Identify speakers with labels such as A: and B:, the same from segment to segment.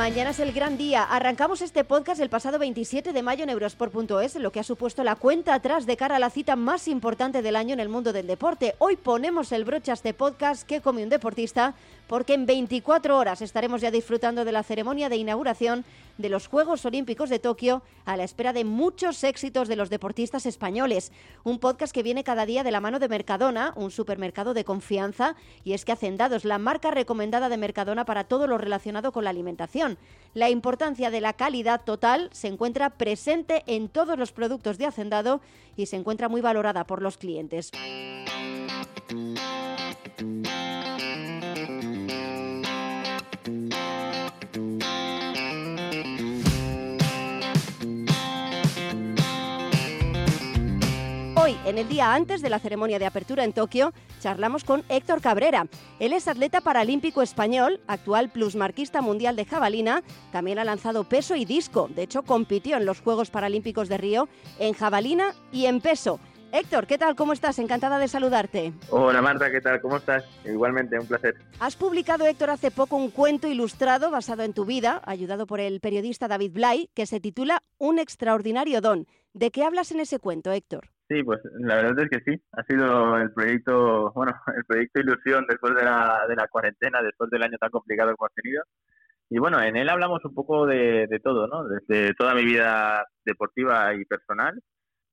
A: Mañana es el gran día. Arrancamos este podcast el pasado 27 de mayo en Eurosport.es, lo que ha supuesto la cuenta atrás de cara a la cita más importante del año en el mundo del deporte. Hoy ponemos el broche a este podcast que come un deportista porque en 24 horas estaremos ya disfrutando de la ceremonia de inauguración de los Juegos Olímpicos de Tokio a la espera de muchos éxitos de los deportistas españoles. Un podcast que viene cada día de la mano de Mercadona, un supermercado de confianza, y es que Hacendados, la marca recomendada de Mercadona para todo lo relacionado con la alimentación. La importancia de la calidad total se encuentra presente en todos los productos de Hacendado y se encuentra muy valorada por los clientes. En el día antes de la ceremonia de apertura en Tokio, charlamos con Héctor Cabrera. Él es atleta paralímpico español, actual plusmarquista mundial de jabalina, también ha lanzado peso y disco. De hecho, compitió en los Juegos Paralímpicos de Río en jabalina y en peso. Héctor, ¿qué tal? ¿Cómo estás? Encantada de saludarte.
B: Hola Marta, ¿qué tal? ¿Cómo estás? Igualmente, un placer.
A: Has publicado, Héctor, hace poco un cuento ilustrado basado en tu vida, ayudado por el periodista David Blay, que se titula Un extraordinario don. ¿De qué hablas en ese cuento, Héctor?
B: Sí, pues la verdad es que sí. Ha sido el proyecto, bueno, el proyecto Ilusión después de la, de la cuarentena, después del año tan complicado que hemos tenido. Y bueno, en él hablamos un poco de, de todo, ¿no? Desde toda mi vida deportiva y personal.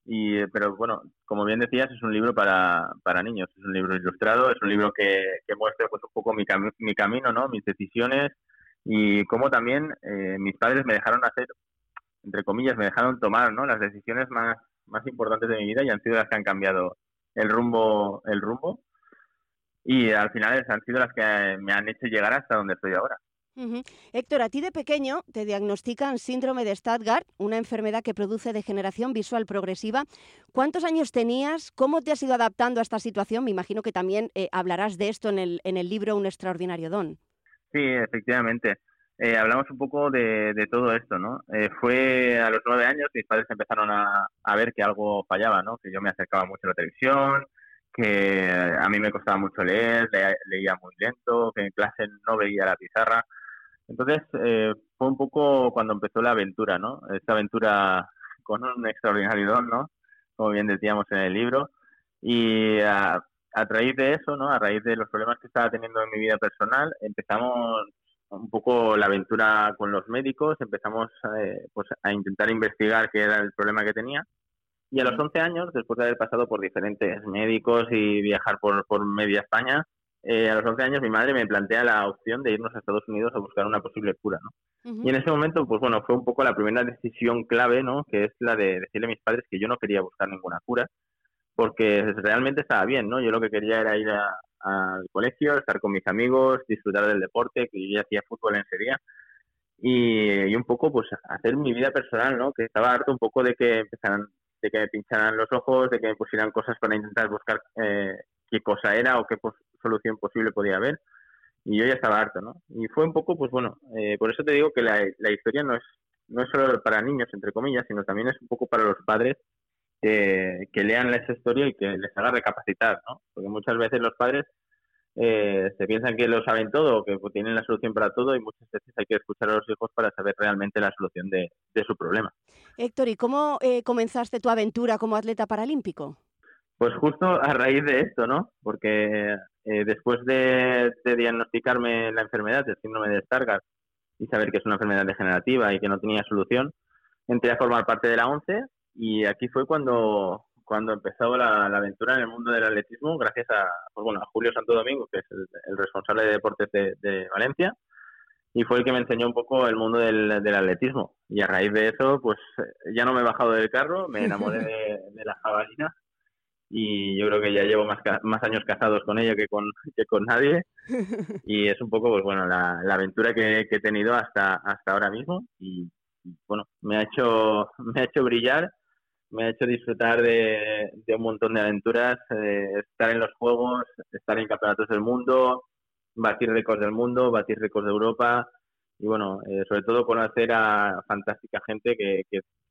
B: Y, pero bueno, como bien decías, es un libro para, para niños, es un libro ilustrado, es un libro que, que muestra pues, un poco mi, mi camino, ¿no? mis decisiones y cómo también eh, mis padres me dejaron hacer, entre comillas, me dejaron tomar ¿no? las decisiones más, más importantes de mi vida y han sido las que han cambiado el rumbo, el rumbo. Y al final han sido las que me han hecho llegar hasta donde estoy ahora.
A: Héctor, a ti de pequeño te diagnostican síndrome de Stargardt, una enfermedad que produce degeneración visual progresiva. ¿Cuántos años tenías? ¿Cómo te has ido adaptando a esta situación? Me imagino que también eh, hablarás de esto en el, en el libro Un extraordinario don.
B: Sí, efectivamente. Eh, hablamos un poco de, todo esto, ¿no? Eh, fue a los nueve años mis padres empezaron a, ver que algo fallaba, ¿no? Que yo me acercaba mucho a la televisión, que a mí me costaba mucho leer, leía muy lento, que en clase no veía la pizarra. Entonces eh, fue un poco cuando empezó la aventura, ¿no? Esta aventura con un extraordinario don, ¿no? Como bien decíamos en el libro. Y a, a raíz de eso, ¿no? A raíz de los problemas que estaba teniendo en mi vida personal, empezamos un poco la aventura con los médicos, empezamos eh, pues a intentar investigar qué era el problema que tenía. Y a los 11 años, después de haber pasado por diferentes médicos y viajar por, por media España, eh, a los 11 años mi madre me plantea la opción de irnos a Estados Unidos a buscar una posible cura, ¿no? Y en ese momento, pues bueno, fue un poco la primera decisión clave, ¿no? Que es la de decirle a mis padres que yo no quería buscar ninguna cura, porque realmente estaba bien, ¿no? Yo lo que quería era ir al colegio, estar con mis amigos, disfrutar del deporte, que yo hacía fútbol en serie y, un poco pues hacer mi vida personal, ¿no? Que estaba harto un poco de que empezaran, de que me pincharan los ojos, de que me pusieran cosas para intentar buscar eh, qué cosa era o qué solución posible podía haber y yo ya estaba harto, ¿no? Y fue un poco, pues bueno, eh, por eso te digo que la, la historia no es no es solo para niños, entre comillas, sino también es un poco para los padres que, lean esa historia y que les haga recapacitar, ¿no? Porque muchas veces los padres eh, se piensan que lo saben todo, que tienen la solución para todo y muchas veces hay que escuchar a los hijos para saber realmente la solución de, su problema.
A: Héctor, ¿y cómo eh, comenzaste tu aventura como atleta paralímpico?
B: Pues justo a raíz de esto, ¿no? Porque eh, después de, de, diagnosticarme la enfermedad, el síndrome de Stargardt, y saber que es una enfermedad degenerativa y que no tenía solución, entré a formar parte de la ONCE y aquí fue cuando, cuando empezó la, aventura en el mundo del atletismo, gracias a, pues bueno, a Julio Santo Domingo, que es el, responsable de deportes de, Valencia, y fue el que me enseñó un poco el mundo del, atletismo. Y a raíz de eso, pues ya no me he bajado del carro, me enamoré de, la jabalina y yo creo que ya llevo más, más años casados con ella que con, que con nadie. Y es un poco, pues bueno, la, aventura que, que, he tenido hasta, hasta ahora mismo. Y bueno, me ha hecho, me ha hecho brillar me ha hecho disfrutar de, un montón de aventuras, eh, estar en los juegos, estar en campeonatos del mundo, batir récords del mundo, batir récords de Europa y bueno, eh, sobre todo conocer a fantástica gente que,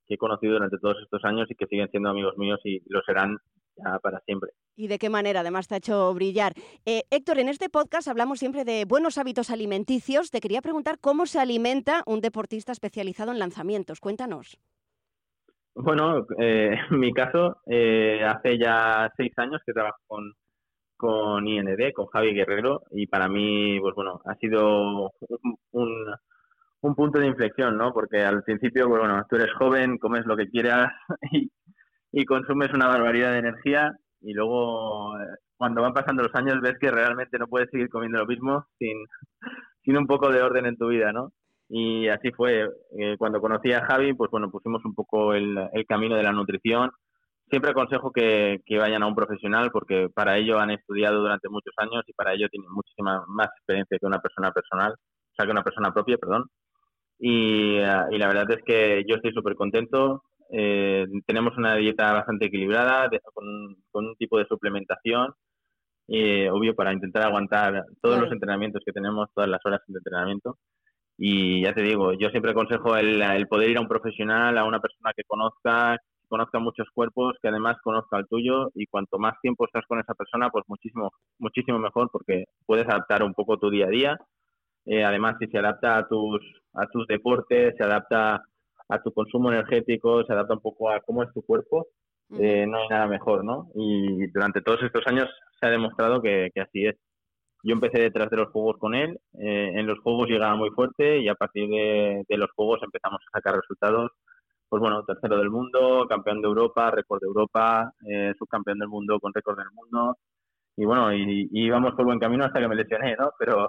B: he conocido durante todos estos años y que siguen siendo amigos míos y lo serán ya para siempre.
A: Y de qué manera, además, te ha hecho brillar. Eh, Héctor, en este podcast hablamos siempre de buenos hábitos alimenticios. Te quería preguntar cómo se alimenta un deportista especializado en lanzamientos. Cuéntanos.
B: Bueno, eh, en mi caso, eh, hace ya seis años que trabajo con, con IND, con Javi Guerrero, y para mí, pues bueno, ha sido un, un punto de inflexión, ¿no? Porque al principio, pues bueno, tú eres joven, comes lo que quieras y, y consumes una barbaridad de energía y luego eh, cuando van pasando los años ves que realmente no puedes seguir comiendo lo mismo sin, sin un poco de orden en tu vida, ¿no? Y así fue. Eh, cuando conocí a Javi, pues bueno, pusimos un poco el, el camino de la nutrición. Siempre aconsejo que, que, vayan a un profesional porque para ello han estudiado durante muchos años y para ello tienen muchísima más experiencia que una persona personal, o sea, que una persona propia, perdón. Y, eh, y la verdad es que yo estoy súper contento. Eh, tenemos una dieta bastante equilibrada, con, con, un tipo de suplementación, eh, obvio, para intentar aguantar todos los entrenamientos que tenemos, todas las horas de entrenamiento. Y ya te digo, yo siempre aconsejo el, el, poder ir a un profesional, a una persona que conozca, que conozca muchos cuerpos, que además conozca el tuyo y cuanto más tiempo estás con esa persona, pues muchísimo, muchísimo mejor porque puedes adaptar un poco tu día a día. Eh, además, si se adapta a tus, a tus deportes, se adapta a tu consumo energético, se adapta un poco a cómo es tu cuerpo, eh, no hay nada mejor, ¿no? Y durante todos estos años se ha demostrado que, que así es. Yo empecé detrás de los juegos con él, eh, en los juegos llegaba muy fuerte y a partir de, los juegos empezamos a sacar resultados. Pues bueno, tercero del mundo, campeón de Europa, récord de Europa, eh, subcampeón del mundo con récord del mundo, y bueno, y, íbamos por buen camino hasta que me lesioné, ¿no? Pero,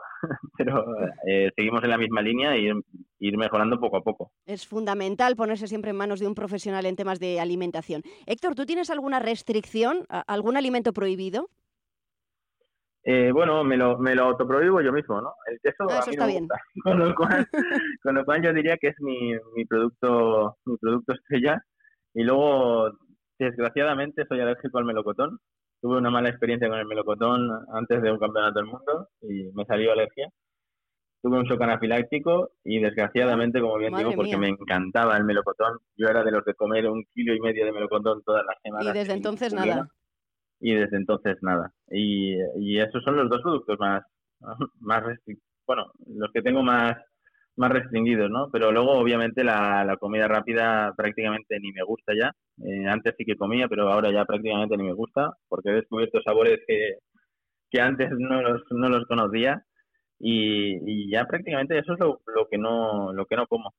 B: pero eh, seguimos en la misma línea y ir, ir, mejorando poco a poco.
A: Es fundamental ponerse siempre en manos de un profesional en temas de alimentación. Héctor, ¿tú tienes alguna restricción, algún alimento prohibido?
B: Eh, bueno, me lo, me lo autoprohíbo yo mismo, ¿no? El queso
A: no,
B: a
A: eso
B: mí
A: está
B: me gusta. Con lo, cual, con lo cual yo diría que es mi, mi producto mi producto estrella. Y luego, desgraciadamente, soy alérgico al melocotón tuve una mala experiencia con el melocotón antes de un campeonato del mundo y me salió alergia. Tuve un shock anafiláctico y desgraciadamente, como bien
A: Madre
B: digo, porque
A: mía.
B: me encantaba el melocotón, yo era de los de comer un kilo y medio de melocotón todas las semanas.
A: Y desde entonces nada.
B: Y desde entonces nada. Y, y esos son los dos productos más, más bueno, los que tengo más, más restringidos, ¿no? Pero luego, obviamente, la, la comida rápida prácticamente ni me gusta ya. Eh, antes sí que comía, pero ahora ya prácticamente ni me gusta, porque he descubierto sabores que, que antes no los, no los conocía y, y ya prácticamente eso es lo, lo, que no, lo que no como.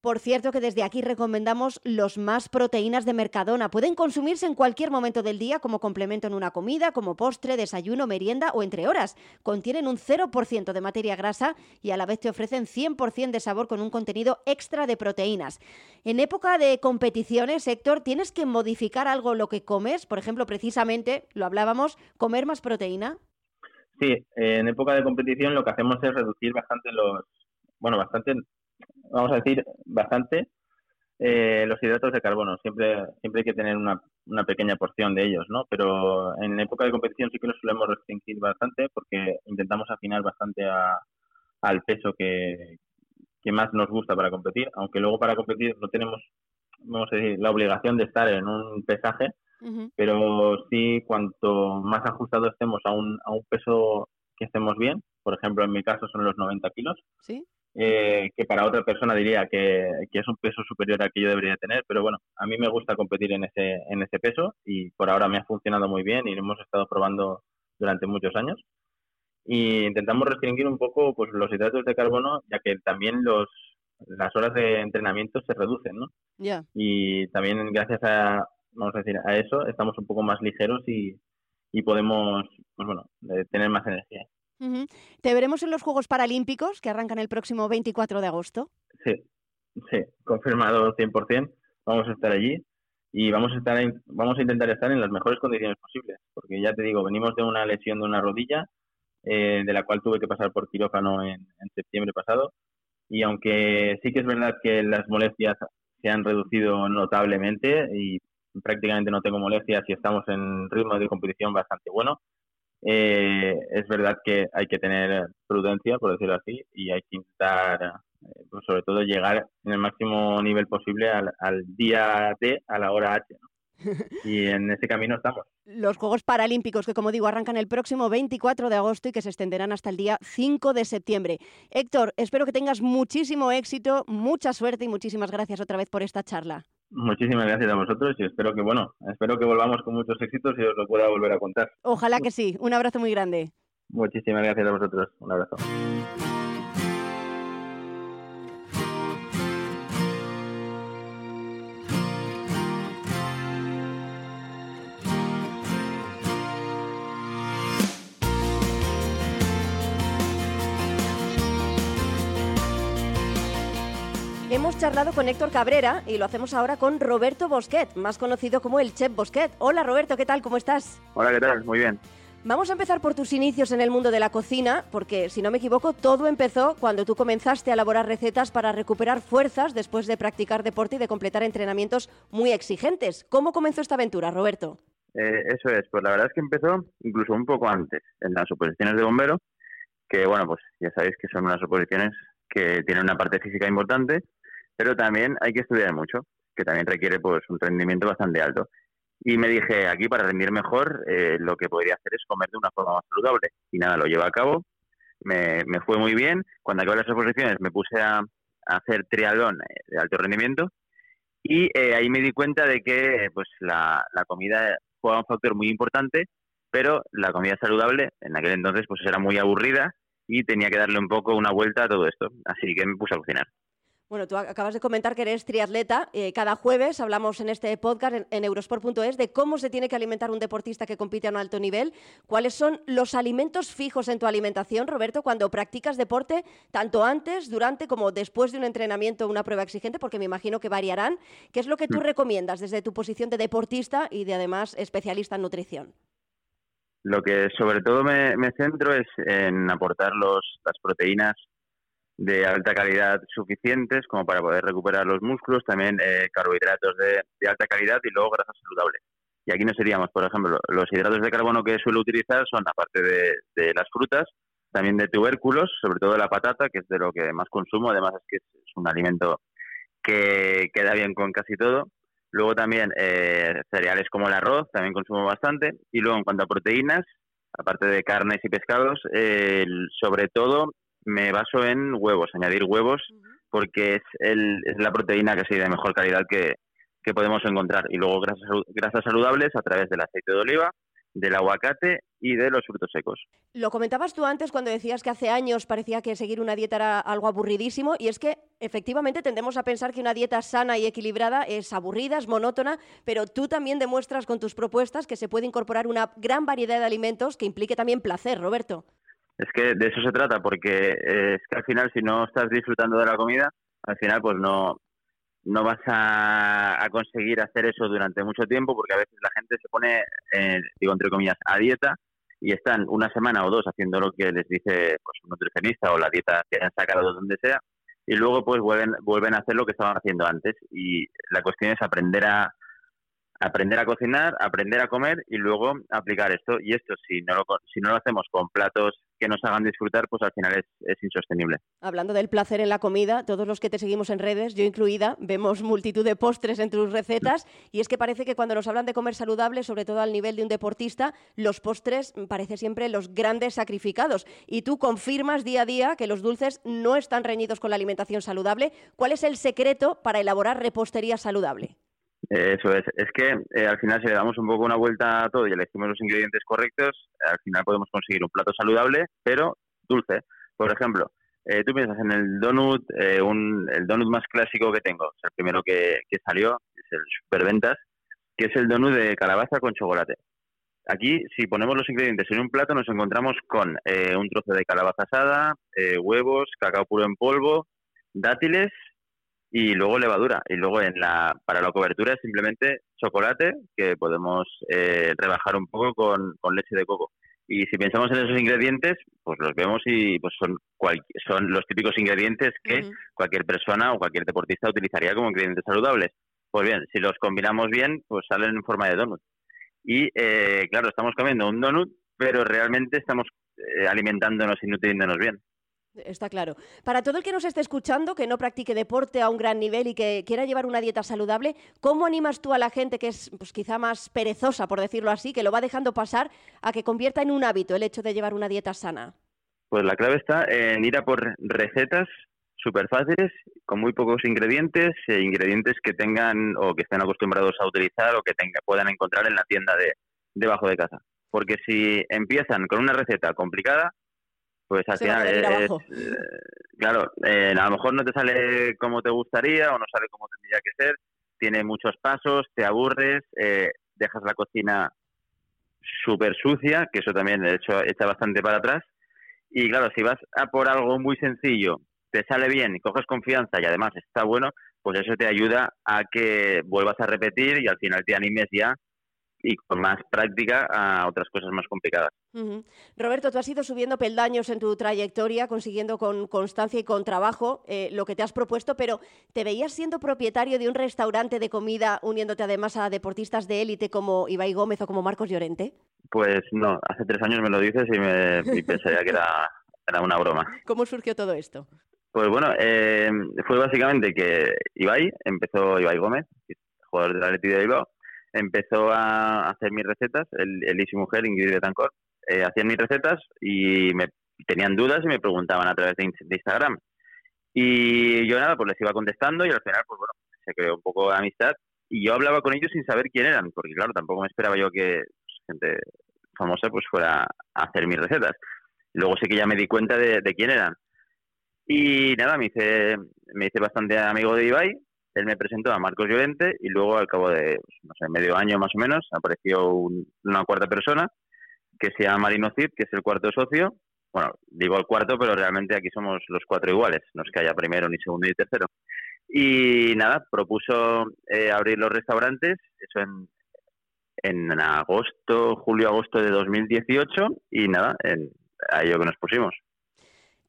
A: Por cierto que desde aquí recomendamos los más proteínas de Mercadona. Pueden consumirse en cualquier momento del día como complemento en una comida, como postre, desayuno, merienda o entre horas. Contienen un 0% de materia grasa y a la vez te ofrecen 100% de sabor con un contenido extra de proteínas. En época de competiciones, Héctor, ¿tienes que modificar algo lo que comes? Por ejemplo, precisamente, lo hablábamos, comer más proteína.
B: Sí, en época de competición lo que hacemos es reducir bastante los, bueno, bastante vamos a decir, bastante eh, los hidratos de carbono. Siempre, siempre hay que tener una, una, pequeña porción de ellos, ¿no? Pero en época de competición sí que los solemos restringir bastante porque intentamos afinar bastante a, al peso que, que más nos gusta para competir, aunque luego para competir no tenemos, vamos a decir, la obligación de estar en un pesaje, uh -huh. pero sí cuanto más ajustado estemos a un, a un peso que estemos bien, por ejemplo, en mi caso son los 90 kilos,
A: ¿Sí?
B: Eh, que para otra persona diría que, que, es un peso superior al que yo debería tener, pero bueno, a mí me gusta competir en ese, en ese peso y por ahora me ha funcionado muy bien y lo hemos estado probando durante muchos años. Y intentamos restringir un poco pues, los hidratos de carbono, ya que también los, las horas de entrenamiento se reducen, ¿no?
A: Yeah.
B: Y también gracias a, vamos a decir, a eso estamos un poco más ligeros y, y podemos, pues bueno, tener más energía.
A: Uh -huh. ¿Te veremos en los Juegos Paralímpicos que arrancan el próximo 24 de agosto?
B: Sí, sí, confirmado 100%. Vamos a estar allí y vamos a, estar en, vamos a intentar estar en las mejores condiciones posibles, porque ya te digo, venimos de una lesión de una rodilla, eh, de la cual tuve que pasar por quirófano en, en septiembre pasado, y aunque sí que es verdad que las molestias se han reducido notablemente y prácticamente no tengo molestias y estamos en ritmo de competición bastante bueno, eh, es verdad que hay que tener prudencia, por decirlo así, y hay que intentar eh, pues sobre todo llegar en el máximo nivel posible al, día D, a la hora H. Y en ese camino estamos.
A: Los Juegos Paralímpicos, que como digo, arrancan el próximo 24 de agosto y que se extenderán hasta el día 5 de septiembre. Héctor, espero que tengas muchísimo éxito, mucha suerte y muchísimas gracias otra vez por esta charla.
B: Muchísimas gracias a vosotros y espero que, bueno, espero que volvamos con muchos éxitos y os lo pueda volver a contar.
A: Ojalá que sí. Un abrazo muy grande.
B: Muchísimas gracias a vosotros. Un abrazo.
A: Hemos charlado con Héctor Cabrera y lo hacemos ahora con Roberto Bosquet, más conocido como el Chef Bosquet. Hola Roberto, ¿qué tal? ¿Cómo estás?
B: Hola, ¿qué tal? Muy bien.
A: Vamos a empezar por tus inicios en el mundo de la cocina, porque si no me equivoco, todo empezó cuando tú comenzaste a elaborar recetas para recuperar fuerzas después de practicar deporte y de completar entrenamientos muy exigentes. ¿Cómo comenzó esta aventura, Roberto?
C: Eh, eso es, pues la verdad es que empezó incluso un poco antes, en las oposiciones de bombero, que bueno, pues ya sabéis que son unas oposiciones que tienen una parte física importante pero también hay que estudiar mucho, que también requiere pues un rendimiento bastante alto. Y me dije, aquí para rendir mejor, eh, lo que podría hacer es comer de una forma más saludable. Y nada, lo llevo a cabo, me, me fue muy bien. Cuando acabé las exposiciones me puse a, hacer triatlón eh, de alto rendimiento y eh, ahí me di cuenta de que pues la, la comida juega un factor muy importante, pero la comida saludable en aquel entonces pues era muy aburrida y tenía que darle un poco una vuelta a todo esto. Así que me puse a cocinar.
A: Bueno, tú acabas de comentar que eres triatleta. Eh, cada jueves hablamos en este podcast en, eurosport.es de cómo se tiene que alimentar un deportista que compite a un alto nivel. ¿Cuáles son los alimentos fijos en tu alimentación, Roberto, cuando practicas deporte, tanto antes, durante como después de un entrenamiento o una prueba exigente? Porque me imagino que variarán. ¿Qué es lo que tú mm. recomiendas desde tu posición de deportista y de además especialista en nutrición?
C: Lo que sobre todo me, me centro es en aportar los, las proteínas de alta calidad suficientes como para poder recuperar los músculos, también eh, carbohidratos de, alta calidad y luego grasas saludables. Y aquí no seríamos, por ejemplo, los hidratos de carbono que suelo utilizar son, aparte de, las frutas, también de tubérculos, sobre todo la patata, que es de lo que más consumo, además es que es, un alimento que queda bien con casi todo. Luego también eh, cereales como el arroz, también consumo bastante. Y luego en cuanto a proteínas, aparte de carnes y pescados, sobre todo me baso en huevos, añadir huevos, porque es, el, es la proteína que sí de mejor calidad que, que podemos encontrar. Y luego grasas, grasas saludables a través del aceite de oliva, del aguacate y de los frutos secos.
A: Lo comentabas tú antes cuando decías que hace años parecía que seguir una dieta era algo aburridísimo y es que efectivamente tendemos a pensar que una dieta sana y equilibrada es aburrida, es monótona, pero tú también demuestras con tus propuestas que se puede incorporar una gran variedad de alimentos que implique también placer, Roberto.
C: Es que de eso se trata, porque eh, es que al final si no estás disfrutando de la comida, al final pues no, no vas a, conseguir hacer eso durante mucho tiempo, porque a veces la gente se pone, eh, digo entre comillas, a dieta y están una semana o dos haciendo lo que les dice pues, un nutricionista o la dieta que han sacado de donde sea, y luego pues vuelven, vuelven a hacer lo que estaban haciendo antes. Y la cuestión es aprender a, aprender a cocinar, aprender a comer y luego aplicar esto. Y esto, si no lo, si no lo hacemos con platos que nos hagan disfrutar, pues al final es, insostenible.
A: Hablando del placer en la comida, todos los que te seguimos en redes, yo incluida, vemos multitud de postres en tus recetas y es que parece que cuando nos hablan de comer saludable, sobre todo al nivel de un deportista, los postres parece siempre los grandes sacrificados. Y tú confirmas día a día que los dulces no están reñidos con la alimentación saludable. ¿Cuál es el secreto para elaborar repostería saludable?
C: Eso es. Es que eh, al final si le damos un poco una vuelta a todo y elegimos los ingredientes correctos, al final podemos conseguir un plato saludable, pero dulce. Por ejemplo, eh, tú piensas en el donut, eh, un, el donut más clásico que tengo, el primero que, que salió, es el superventas, que es el donut de calabaza con chocolate. Aquí, si ponemos los ingredientes en un plato, nos encontramos con un trozo de calabaza asada, huevos, cacao puro en polvo, dátiles y luego levadura. Y luego en la, para la cobertura es simplemente chocolate que podemos eh, rebajar un poco con, con, leche de coco. Y si pensamos en esos ingredientes, pues los vemos y pues son, son los típicos ingredientes que cualquier persona o cualquier deportista utilizaría como ingredientes saludables. Pues bien, si los combinamos bien, pues salen en forma de donut. Y eh, claro, estamos comiendo un donut, pero realmente estamos eh, alimentándonos y nutriéndonos bien.
A: Está claro. Para todo el que nos esté escuchando, que no practique deporte a un gran nivel y que quiera llevar una dieta saludable, ¿cómo animas tú a la gente que es pues, quizá más perezosa, por decirlo así, que lo va dejando pasar, a que convierta en un hábito el hecho de llevar una dieta sana?
C: Pues la clave está en ir a por recetas súper fáciles, con muy pocos ingredientes, e ingredientes que tengan o que estén acostumbrados a utilizar o que puedan encontrar en la tienda de debajo de casa. Porque si empiezan con una receta complicada, pues al final es, eh, claro, eh, a lo mejor no te sale como te gustaría o no sale como tendría que ser, tiene muchos pasos, te aburres, eh, dejas la cocina súper sucia, que eso también de hecho echa bastante para atrás. Y claro, si vas a por algo muy sencillo, te sale bien, coges confianza y además está bueno, pues eso te ayuda a que vuelvas a repetir y al final te animes ya y con más práctica a otras cosas más complicadas.
A: Roberto, tú has ido subiendo peldaños en tu trayectoria, consiguiendo con constancia y con trabajo eh, lo que te has propuesto, pero ¿te veías siendo propietario de un restaurante de comida uniéndote además a deportistas de élite como Ibai Gómez o como Marcos Llorente?
C: Pues no, hace tres años me lo dices y, me, pensaría que era, era una broma.
A: ¿Cómo surgió todo esto?
C: Pues bueno, eh, fue básicamente que Ibai, empezó Ibai Gómez, jugador de la Leti de Bilbao, empezó a hacer mis recetas, él, y su mujer, Ingrid Betancourt, eh, hacían mis recetas y me tenían dudas y me preguntaban a través de, Instagram. Y yo nada, pues les iba contestando y al final, pues bueno, se creó un poco de amistad y yo hablaba con ellos sin saber quién eran, porque claro, tampoco me esperaba yo que gente famosa pues fuera a hacer mis recetas. Luego sé que ya me di cuenta de, quién eran. Y nada, me hice, me hice bastante amigo de Ibai él me presentó a Marcos Llorente y luego al cabo de, pues, no sé, medio año más o menos, apareció una cuarta persona que se llama Marino Cid, que es el cuarto socio. Bueno, digo el cuarto, pero realmente aquí somos los cuatro iguales, no es que haya primero, ni segundo, ni tercero. Y nada, propuso eh, abrir los restaurantes, eso en, en agosto, julio-agosto de 2018, y nada, en, a ello que nos pusimos.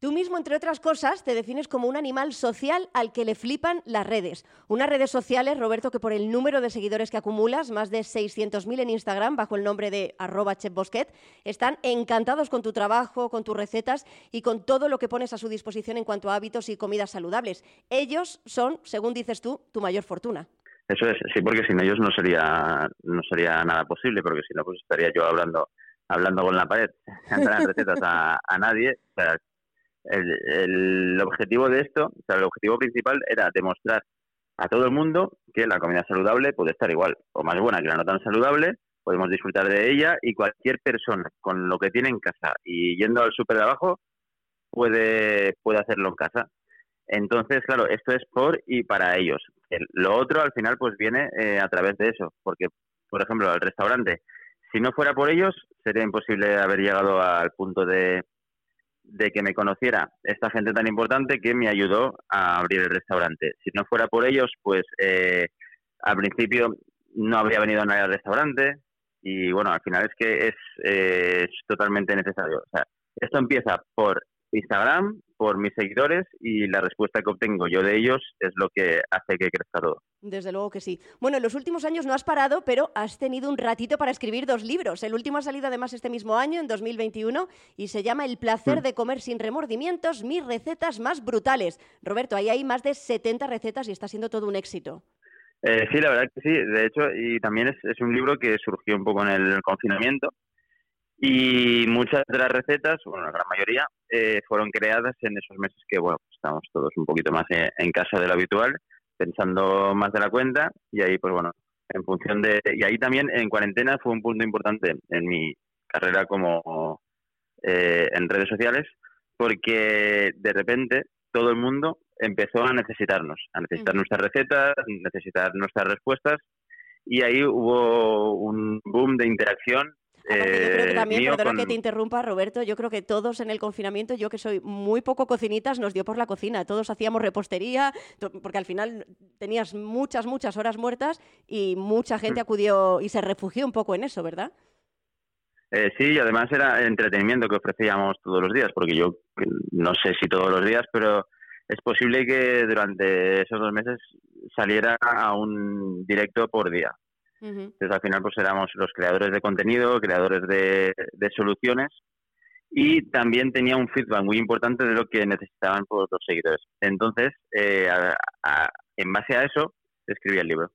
A: Tú mismo, entre otras cosas, te defines como un animal social al que le flipan las redes. Unas redes sociales, Roberto, que por el número de seguidores que acumulas, más de 600.000 en Instagram, bajo el nombre de chefbosquet, están encantados con tu trabajo, con tus recetas y con todo lo que pones a su disposición en cuanto a hábitos y comidas saludables. Ellos son, según dices tú, tu mayor fortuna.
C: Eso es, sí, porque sin ellos no sería, no sería nada posible, porque si no, pues estaría yo hablando hablando con la pared, en recetas a, a nadie. O el, objetivo de esto, o sea, el objetivo principal era demostrar a todo el mundo que la comida saludable puede estar igual o más buena que la no tan saludable, podemos disfrutar de ella y cualquier persona con lo que tiene en casa y yendo al súper de abajo puede, puede hacerlo en casa. Entonces, claro, esto es por y para ellos. lo otro al final pues viene eh, a través de eso, porque, por ejemplo, al restaurante, si no fuera por ellos, sería imposible haber llegado al punto de, de que me conociera esta gente tan importante que me ayudó a abrir el restaurante. Si no fuera por ellos, pues eh, al principio no habría venido a nadie al restaurante y bueno, al final es que es, eh, es totalmente necesario. O sea, esto empieza por Instagram, por mis seguidores y la respuesta que obtengo yo de ellos es lo que hace que crezca todo.
A: Desde luego que sí. Bueno, en los últimos años no has parado, pero has tenido un ratito para escribir dos libros. El último ha salido además este mismo año, en 2021, y se llama El placer mm. de comer sin remordimientos, mis recetas más brutales. Roberto, ahí hay más de 70 recetas y está siendo todo un éxito.
C: Eh, sí, la verdad que sí. De hecho, y también es, es, un libro que surgió un poco en el confinamiento. Y muchas de las recetas, bueno, la gran mayoría, eh, fueron creadas en esos meses que, bueno, estamos todos un poquito más en, casa de lo habitual, pensando más de la cuenta, y ahí, pues bueno, en función de... Y ahí también, en cuarentena, fue un punto importante en mi carrera como eh, en redes sociales, porque de repente todo el mundo empezó a necesitarnos, a necesitar nuestras recetas, necesitar nuestras respuestas, y ahí hubo un boom de interacción
A: yo creo que eh, también, perdona que te interrumpa, Roberto, yo creo que todos en el confinamiento, yo que soy muy poco cocinitas, nos dio por la cocina. Todos hacíamos repostería, porque al final tenías muchas, muchas horas muertas y mucha gente mm. acudió y se refugió un poco en eso, ¿verdad?
C: Eh, sí, y además era entretenimiento que ofrecíamos todos los días, porque yo no sé si todos los días, pero es posible que durante esos dos meses saliera a un directo por día. Entonces, al final, pues éramos los creadores de contenido, creadores de, soluciones. y también tenía un feedback muy importante de lo que necesitaban por los seguidores. Entonces, eh, en base a eso, escribí el libro.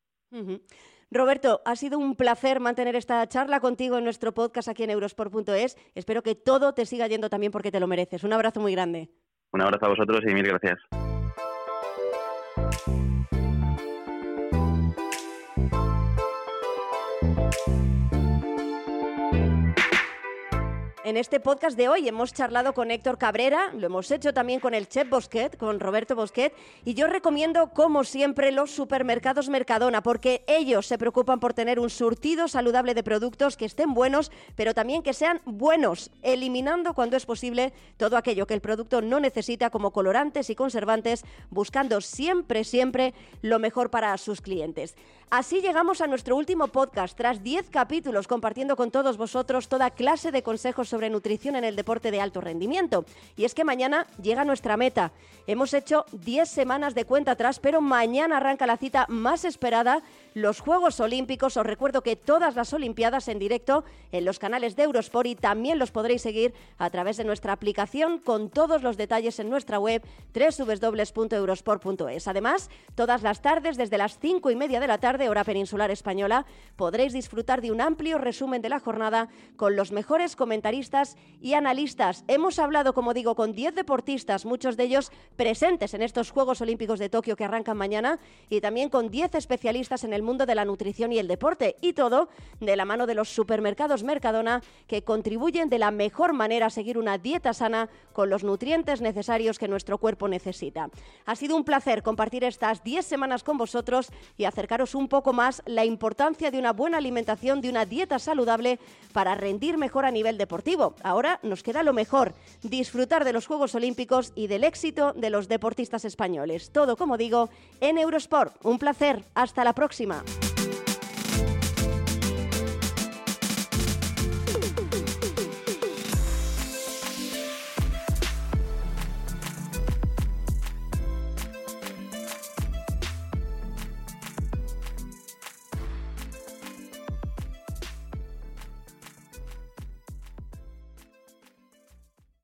A: Roberto, ha sido un placer mantener esta charla contigo en nuestro podcast aquí en eurosport.es. Espero que todo te siga yendo también porque te lo mereces. Un abrazo muy grande.
C: Un abrazo a vosotros y mil gracias.
A: En este podcast de hoy hemos charlado con Héctor Cabrera, lo hemos hecho también con el chef Bosquet, con Roberto Bosquet, y yo recomiendo, como siempre, los supermercados Mercadona, porque ellos se preocupan por tener un surtido saludable de productos que estén buenos, pero también que sean buenos, eliminando cuando es posible todo aquello que el producto no necesita como colorantes y conservantes, buscando siempre, siempre lo mejor para sus clientes. Así llegamos a nuestro último podcast, tras 10 capítulos compartiendo con todos vosotros toda clase de consejos sobre nutrición en el deporte de alto rendimiento. Y es que mañana llega nuestra meta. Hemos hecho 10 semanas de cuenta atrás, pero mañana arranca la cita más esperada, los Juegos Olímpicos. Os recuerdo que todas las Olimpiadas en directo en los canales de Eurosport y también los podréis seguir a través de nuestra aplicación con todos los detalles en nuestra web www.eurosport.es. Además, todas las tardes desde las 5 y media de la tarde de hora peninsular española, podréis disfrutar de un amplio resumen de la jornada con los mejores comentaristas y analistas. Hemos hablado, como digo, con 10 deportistas, muchos de ellos presentes en estos Juegos Olímpicos de Tokio que arrancan mañana, y también con 10 especialistas en el mundo de la nutrición y el deporte, y todo de la mano de los supermercados Mercadona, que contribuyen de la mejor manera a seguir una dieta sana con los nutrientes necesarios que nuestro cuerpo necesita. Ha sido un placer compartir estas 10 semanas con vosotros y acercaros un poco más la importancia de una buena alimentación, de una dieta saludable para rendir mejor a nivel deportivo. Ahora nos queda lo mejor, disfrutar de los Juegos Olímpicos y del éxito de los deportistas españoles. Todo, como digo, en Eurosport. Un placer. Hasta la próxima.